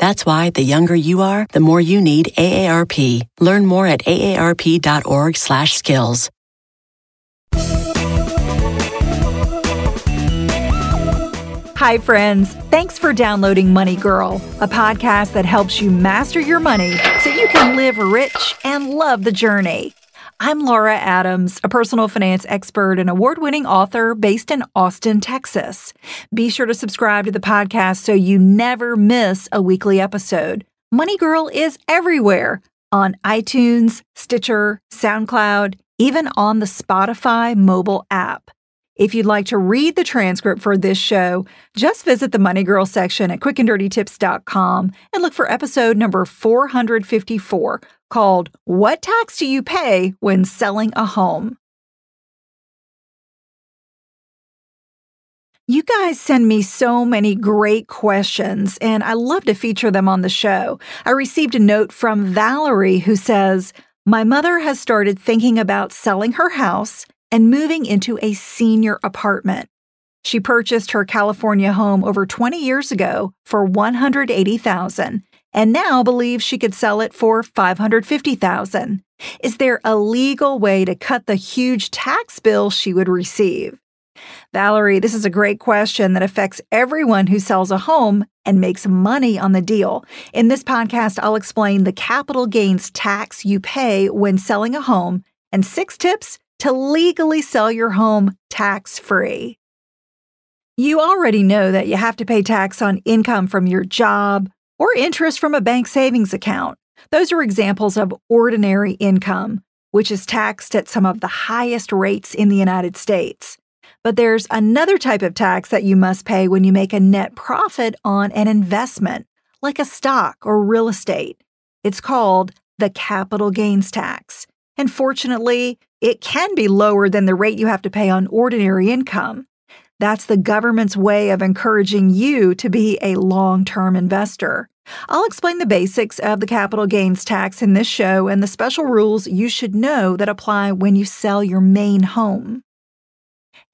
That's why the younger you are, the more you need AARP. Learn more at aarp.org/skills. Hi, friends. Thanks for downloading Money Girl, a podcast that helps you master your money so you can live rich and love the journey. I'm Laura Adams, a personal finance expert and award winning author based in Austin, Texas. Be sure to subscribe to the podcast so you never miss a weekly episode. Money Girl is everywhere on iTunes, Stitcher, SoundCloud, even on the Spotify mobile app. If you'd like to read the transcript for this show, just visit the Money Girl section at quickanddirtytips.com and look for episode number 454 called What Tax Do You Pay When Selling a Home? You guys send me so many great questions, and I love to feature them on the show. I received a note from Valerie who says, My mother has started thinking about selling her house and moving into a senior apartment. She purchased her California home over 20 years ago for 180,000 and now believes she could sell it for 550,000. Is there a legal way to cut the huge tax bill she would receive? Valerie, this is a great question that affects everyone who sells a home and makes money on the deal. In this podcast, I'll explain the capital gains tax you pay when selling a home and six tips to legally sell your home tax free. You already know that you have to pay tax on income from your job or interest from a bank savings account. Those are examples of ordinary income, which is taxed at some of the highest rates in the United States. But there's another type of tax that you must pay when you make a net profit on an investment, like a stock or real estate. It's called the capital gains tax. And fortunately, it can be lower than the rate you have to pay on ordinary income. That's the government's way of encouraging you to be a long term investor. I'll explain the basics of the capital gains tax in this show and the special rules you should know that apply when you sell your main home.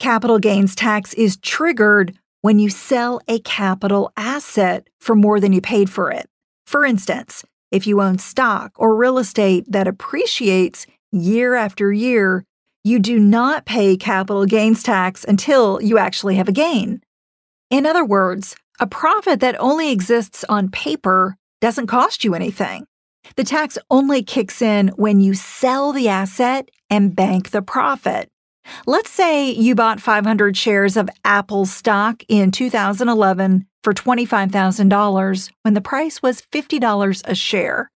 Capital gains tax is triggered when you sell a capital asset for more than you paid for it. For instance, if you own stock or real estate that appreciates year after year, you do not pay capital gains tax until you actually have a gain. In other words, a profit that only exists on paper doesn't cost you anything. The tax only kicks in when you sell the asset and bank the profit. Let's say you bought 500 shares of Apple stock in 2011 for $25,000 when the price was $50 a share.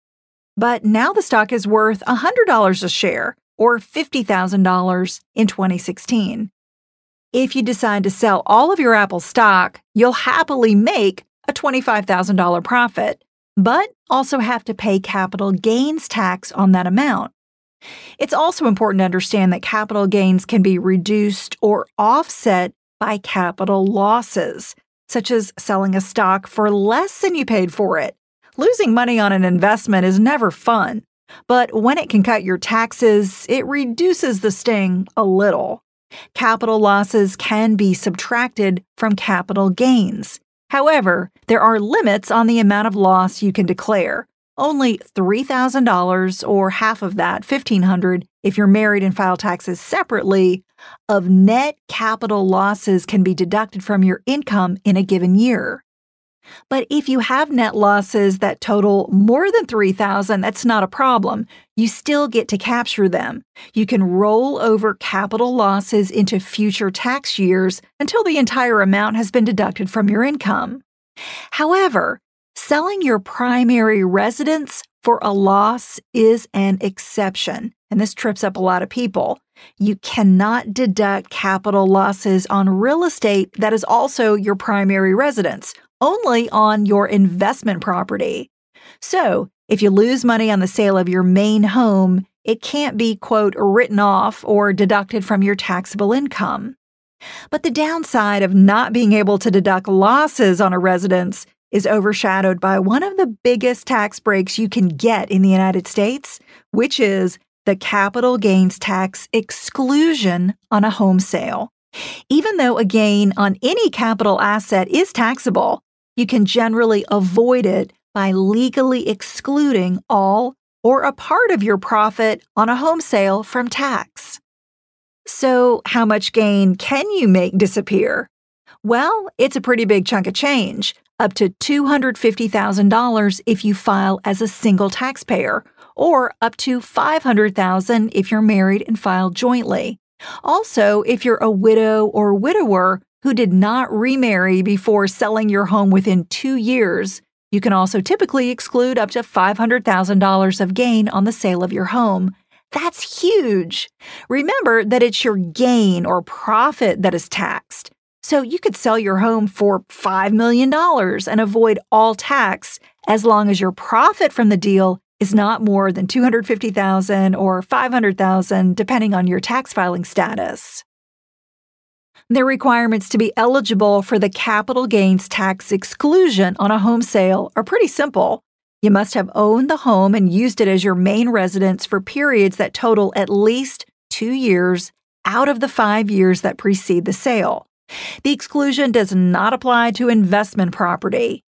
But now the stock is worth $100 a share, or $50,000 in 2016. If you decide to sell all of your Apple stock, you'll happily make a $25,000 profit, but also have to pay capital gains tax on that amount. It's also important to understand that capital gains can be reduced or offset by capital losses, such as selling a stock for less than you paid for it Losing money on an investment is never fun, but when it can cut your taxes, it reduces the sting a little. Capital losses can be subtracted from capital gains. However, there are limits on the amount of loss you can declare. Only $3,000 or half of that, 1500 if you're married and file taxes separately, of net capital losses can be deducted from your income in a given year. But if you have net losses that total more than 3000, that's not a problem. You still get to capture them. You can roll over capital losses into future tax years until the entire amount has been deducted from your income. However, selling your primary residence for a loss is an exception, and this trips up a lot of people. You cannot deduct capital losses on real estate that is also your primary residence only on your investment property. So, if you lose money on the sale of your main home, it can't be, quote, written off or deducted from your taxable income. But the downside of not being able to deduct losses on a residence is overshadowed by one of the biggest tax breaks you can get in the United States, which is the capital gains tax exclusion on a home sale. Even though a gain on any capital asset is taxable, you can generally avoid it by legally excluding all or a part of your profit on a home sale from tax. So, how much gain can you make disappear? Well, it's a pretty big chunk of change, up to $250,000 if you file as a single taxpayer, or up to 500,000 if you're married and file jointly. Also, if you're a widow or widower, who did not remarry before selling your home within two years, you can also typically exclude up to $500,000 of gain on the sale of your home. That's huge. Remember that it's your gain or profit that is taxed. So you could sell your home for $5 million and avoid all tax as long as your profit from the deal is not more than 250,000 or 500,000 depending on your tax filing status. The requirements to be eligible for the capital gains tax exclusion on a home sale are pretty simple. You must have owned the home and used it as your main residence for periods that total at least two years out of the five years that precede the sale. The exclusion does not apply to investment property.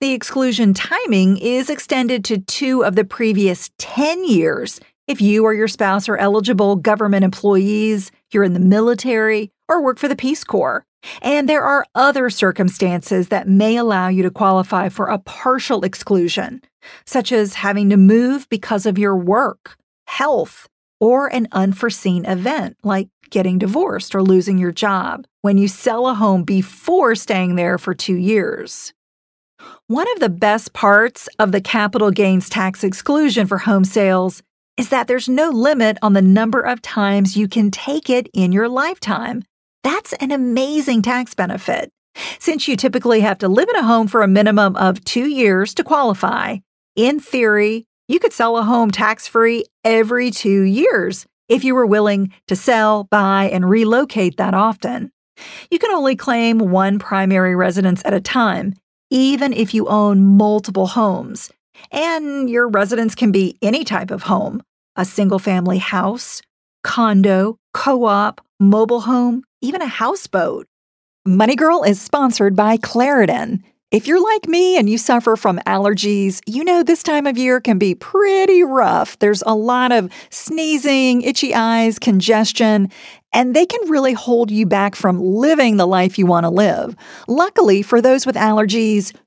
The exclusion timing is extended to two of the previous 10 years if you or your spouse are eligible government employees, you're in the military, or work for the Peace Corps. And there are other circumstances that may allow you to qualify for a partial exclusion, such as having to move because of your work, health, or an unforeseen event like getting divorced or losing your job when you sell a home before staying there for two years. One of the best parts of the capital gains tax exclusion for home sales is that there's no limit on the number of times you can take it in your lifetime. That's an amazing tax benefit. Since you typically have to live in a home for a minimum of two years to qualify, in theory, you could sell a home tax free every two years if you were willing to sell, buy, and relocate that often. You can only claim one primary residence at a time, even if you own multiple homes. And your residence can be any type of home a single family house, condo, co op, mobile home, even a houseboat. Money Girl is sponsored by Claritin. If you're like me and you suffer from allergies, you know this time of year can be pretty rough. There's a lot of sneezing, itchy eyes, congestion, and they can really hold you back from living the life you want to live. Luckily, for those with allergies,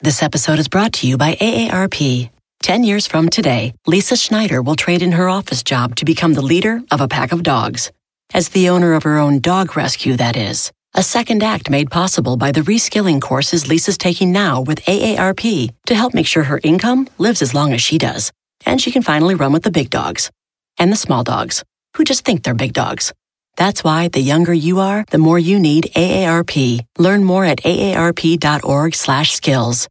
This episode is brought to you by AARP. 10 years from today, Lisa Schneider will trade in her office job to become the leader of a pack of dogs. As the owner of her own dog rescue, that is. a second act made possible by the reskilling courses Lisa's taking now with AARP to help make sure her income lives as long as she does. And she can finally run with the big dogs and the small dogs who just think they're big dogs. That's why the younger you are, the more you need AARP. Learn more at aarp.org/skills.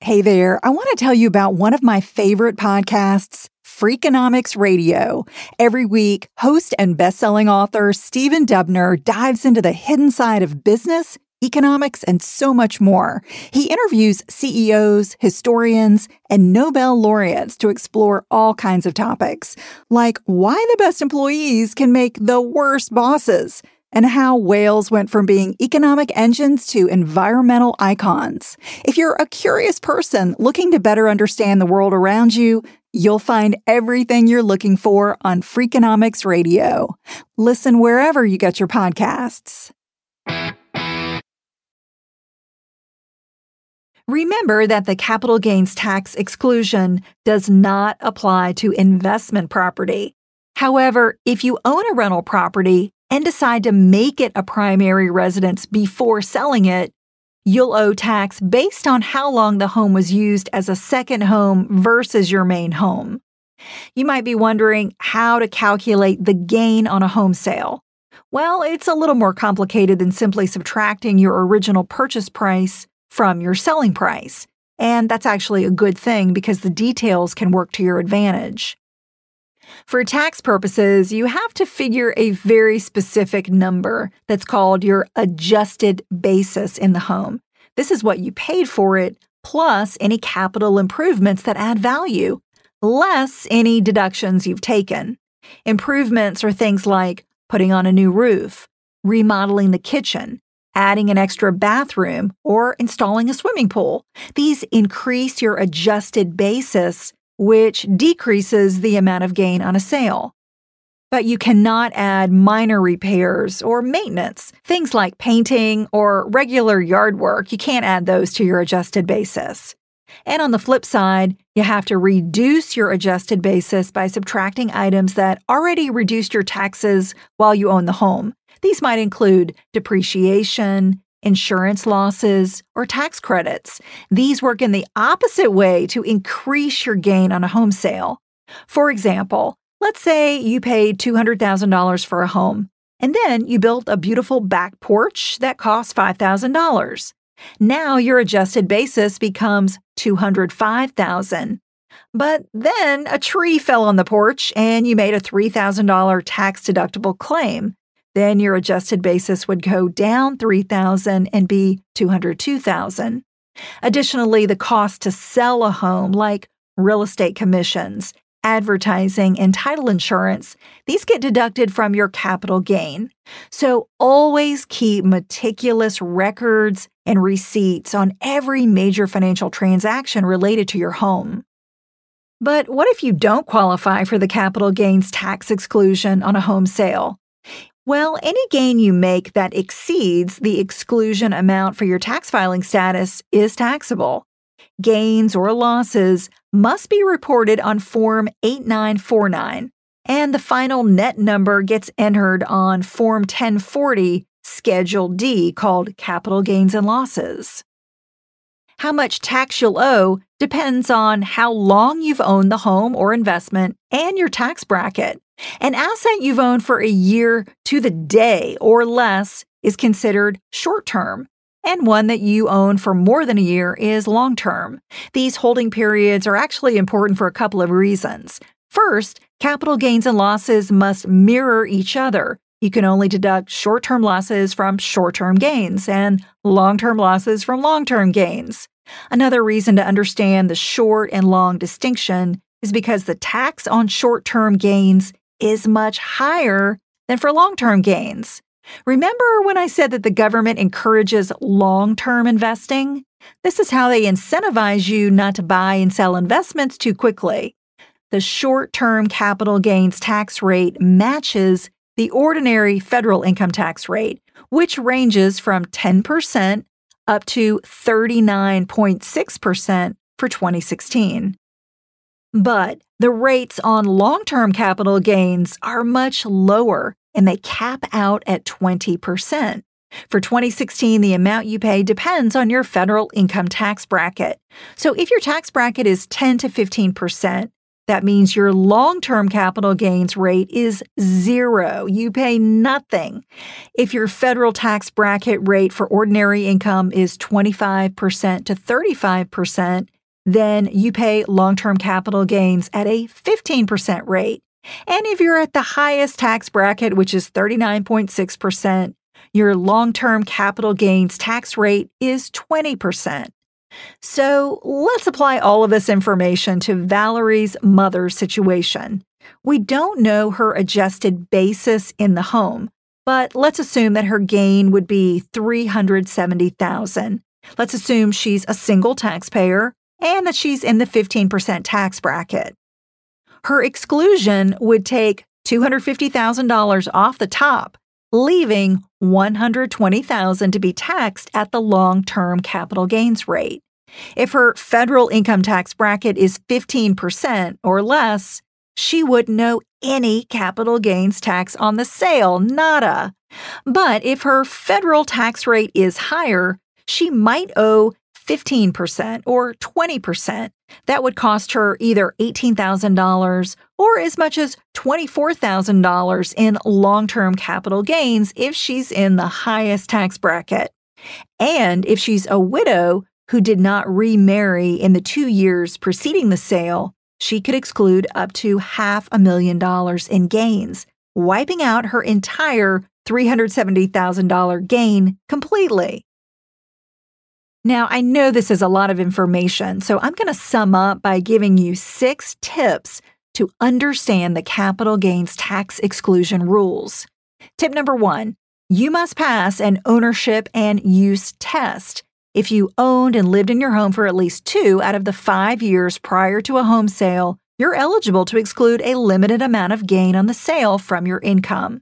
Hey there, I want to tell you about one of my favorite podcasts, Freakonomics Radio. Every week, host and best-selling author Stephen Dubner dives into the hidden side of business economics, and so much more. He interviews CEOs, historians, and Nobel laureates to explore all kinds of topics, like why the best employees can make the worst bosses and how whales went from being economic engines to environmental icons. If you're a curious person looking to better understand the world around you, you'll find everything you're looking for on Freakonomics Radio. Listen wherever you get your podcasts. Remember that the capital gains tax exclusion does not apply to investment property. However, if you own a rental property and decide to make it a primary residence before selling it, you'll owe tax based on how long the home was used as a second home versus your main home. You might be wondering how to calculate the gain on a home sale. Well, it's a little more complicated than simply subtracting your original purchase price from your selling price. And that's actually a good thing because the details can work to your advantage. For tax purposes, you have to figure a very specific number that's called your adjusted basis in the home. This is what you paid for it, plus any capital improvements that add value, less any deductions you've taken. Improvements are things like putting on a new roof, remodeling the kitchen, adding an extra bathroom, or installing a swimming pool. These increase your adjusted basis, which decreases the amount of gain on a sale. But you cannot add minor repairs or maintenance, things like painting or regular yard work. You can't add those to your adjusted basis. And on the flip side, you have to reduce your adjusted basis by subtracting items that already reduced your taxes while you own the home, these might include depreciation, insurance losses, or tax credits. These work in the opposite way to increase your gain on a home sale. For example, let's say you paid $200,000 for a home, and then you built a beautiful back porch that cost $5,000. Now your adjusted basis becomes 205,000. But then a tree fell on the porch and you made a $3,000 tax deductible claim then your adjusted basis would go down 3000 and be 202,000. Additionally, the cost to sell a home like real estate commissions, advertising, and title insurance, these get deducted from your capital gain. So always keep meticulous records and receipts on every major financial transaction related to your home. But what if you don't qualify for the capital gains tax exclusion on a home sale? Well, any gain you make that exceeds the exclusion amount for your tax filing status is taxable. Gains or losses must be reported on Form 8949, and the final net number gets entered on Form 1040, Schedule D, called Capital Gains and Losses. How much tax you'll owe depends on how long you've owned the home or investment and your tax bracket. An asset you've owned for a year to the day or less is considered short term, and one that you own for more than a year is long term. These holding periods are actually important for a couple of reasons. First, capital gains and losses must mirror each other. You can only deduct short term losses from short term gains and long term losses from long term gains. Another reason to understand the short and long distinction is because the tax on short term gains is much higher than for long term gains. Remember when I said that the government encourages long term investing? This is how they incentivize you not to buy and sell investments too quickly. The short term capital gains tax rate matches the ordinary federal income tax rate, which ranges from 10% up to 39.6% for 2016. But the rates on long term capital gains are much lower and they cap out at 20%. For 2016, the amount you pay depends on your federal income tax bracket. So if your tax bracket is 10 to 15%, that means your long term capital gains rate is zero. You pay nothing. If your federal tax bracket rate for ordinary income is 25% to 35%, then you pay long term capital gains at a 15% rate. And if you're at the highest tax bracket, which is 39.6%, your long term capital gains tax rate is 20%. So let's apply all of this information to Valerie's mother's situation. We don't know her adjusted basis in the home, but let's assume that her gain would be 370,000. Let's assume she's a single taxpayer and that she's in the 15% tax bracket. Her exclusion would take $250,000 off the top, leaving $120,000 to be taxed at the long-term capital gains rate. If her federal income tax bracket is 15% or less, she wouldn't owe any capital gains tax on the sale, nada. But if her federal tax rate is higher, she might owe 15% or 20%. That would cost her either $18,000 or as much as $24,000 in long term capital gains if she's in the highest tax bracket. And if she's a widow who did not remarry in the two years preceding the sale, she could exclude up to half a million dollars in gains, wiping out her entire $370,000 gain completely. Now, I know this is a lot of information, so I'm going to sum up by giving you six tips to understand the capital gains tax exclusion rules. Tip number one you must pass an ownership and use test. If you owned and lived in your home for at least two out of the five years prior to a home sale, you're eligible to exclude a limited amount of gain on the sale from your income.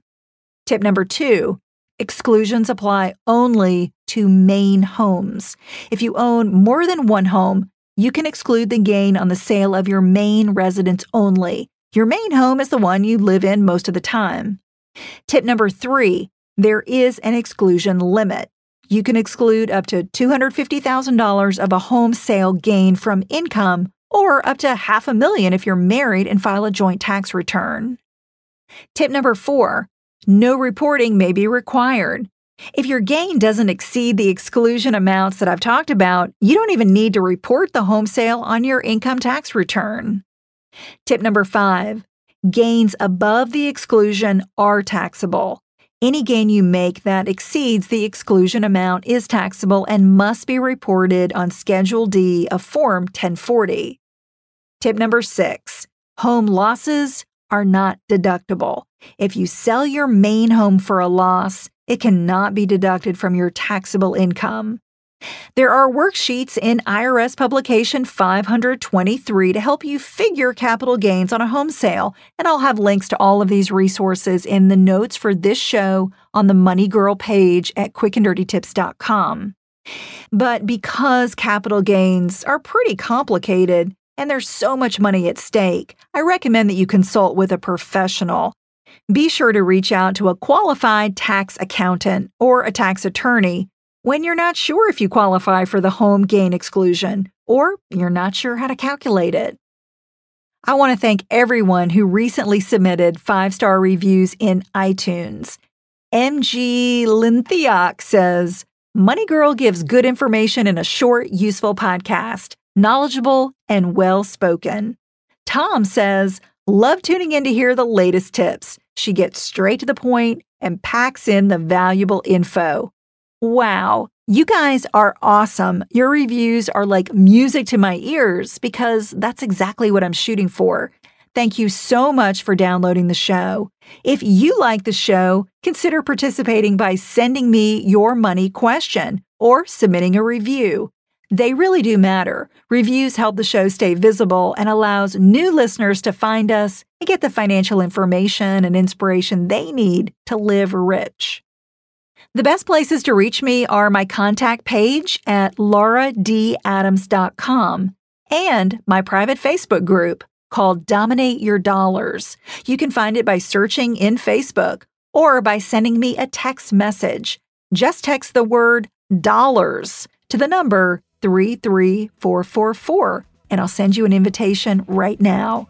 Tip number two exclusions apply only to main homes. If you own more than one home, you can exclude the gain on the sale of your main residence only. Your main home is the one you live in most of the time. Tip number three there is an exclusion limit. You can exclude up to $250,000 of a home sale gain from income or up to half a million if you're married and file a joint tax return. Tip number four no reporting may be required. If your gain doesn't exceed the exclusion amounts that I've talked about, you don't even need to report the home sale on your income tax return. Tip number five gains above the exclusion are taxable. Any gain you make that exceeds the exclusion amount is taxable and must be reported on Schedule D of Form 1040. Tip number six home losses are not deductible. If you sell your main home for a loss, it cannot be deducted from your taxable income. There are worksheets in IRS publication 523 to help you figure capital gains on a home sale, and I'll have links to all of these resources in the notes for this show on the Money Girl page at quickanddirtytips.com. But because capital gains are pretty complicated and there's so much money at stake, I recommend that you consult with a professional. Be sure to reach out to a qualified tax accountant or a tax attorney when you're not sure if you qualify for the home gain exclusion or you're not sure how to calculate it. I want to thank everyone who recently submitted five star reviews in iTunes. MG Linthiak says, Money Girl gives good information in a short, useful podcast, knowledgeable and well spoken. Tom says, Love tuning in to hear the latest tips. She gets straight to the point and packs in the valuable info. Wow, you guys are awesome. Your reviews are like music to my ears because that's exactly what I'm shooting for. Thank you so much for downloading the show. If you like the show, consider participating by sending me your money question or submitting a review. They really do matter. Reviews help the show stay visible and allows new listeners to find us and get the financial information and inspiration they need to live rich. The best places to reach me are my contact page at lauradadams.com and my private Facebook group called Dominate Your Dollars. You can find it by searching in Facebook or by sending me a text message. Just text the word dollars to the number 33444 and I'll send you an invitation right now.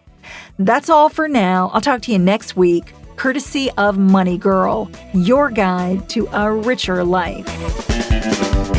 That's all for now. I'll talk to you next week, courtesy of Money Girl, your guide to a richer life.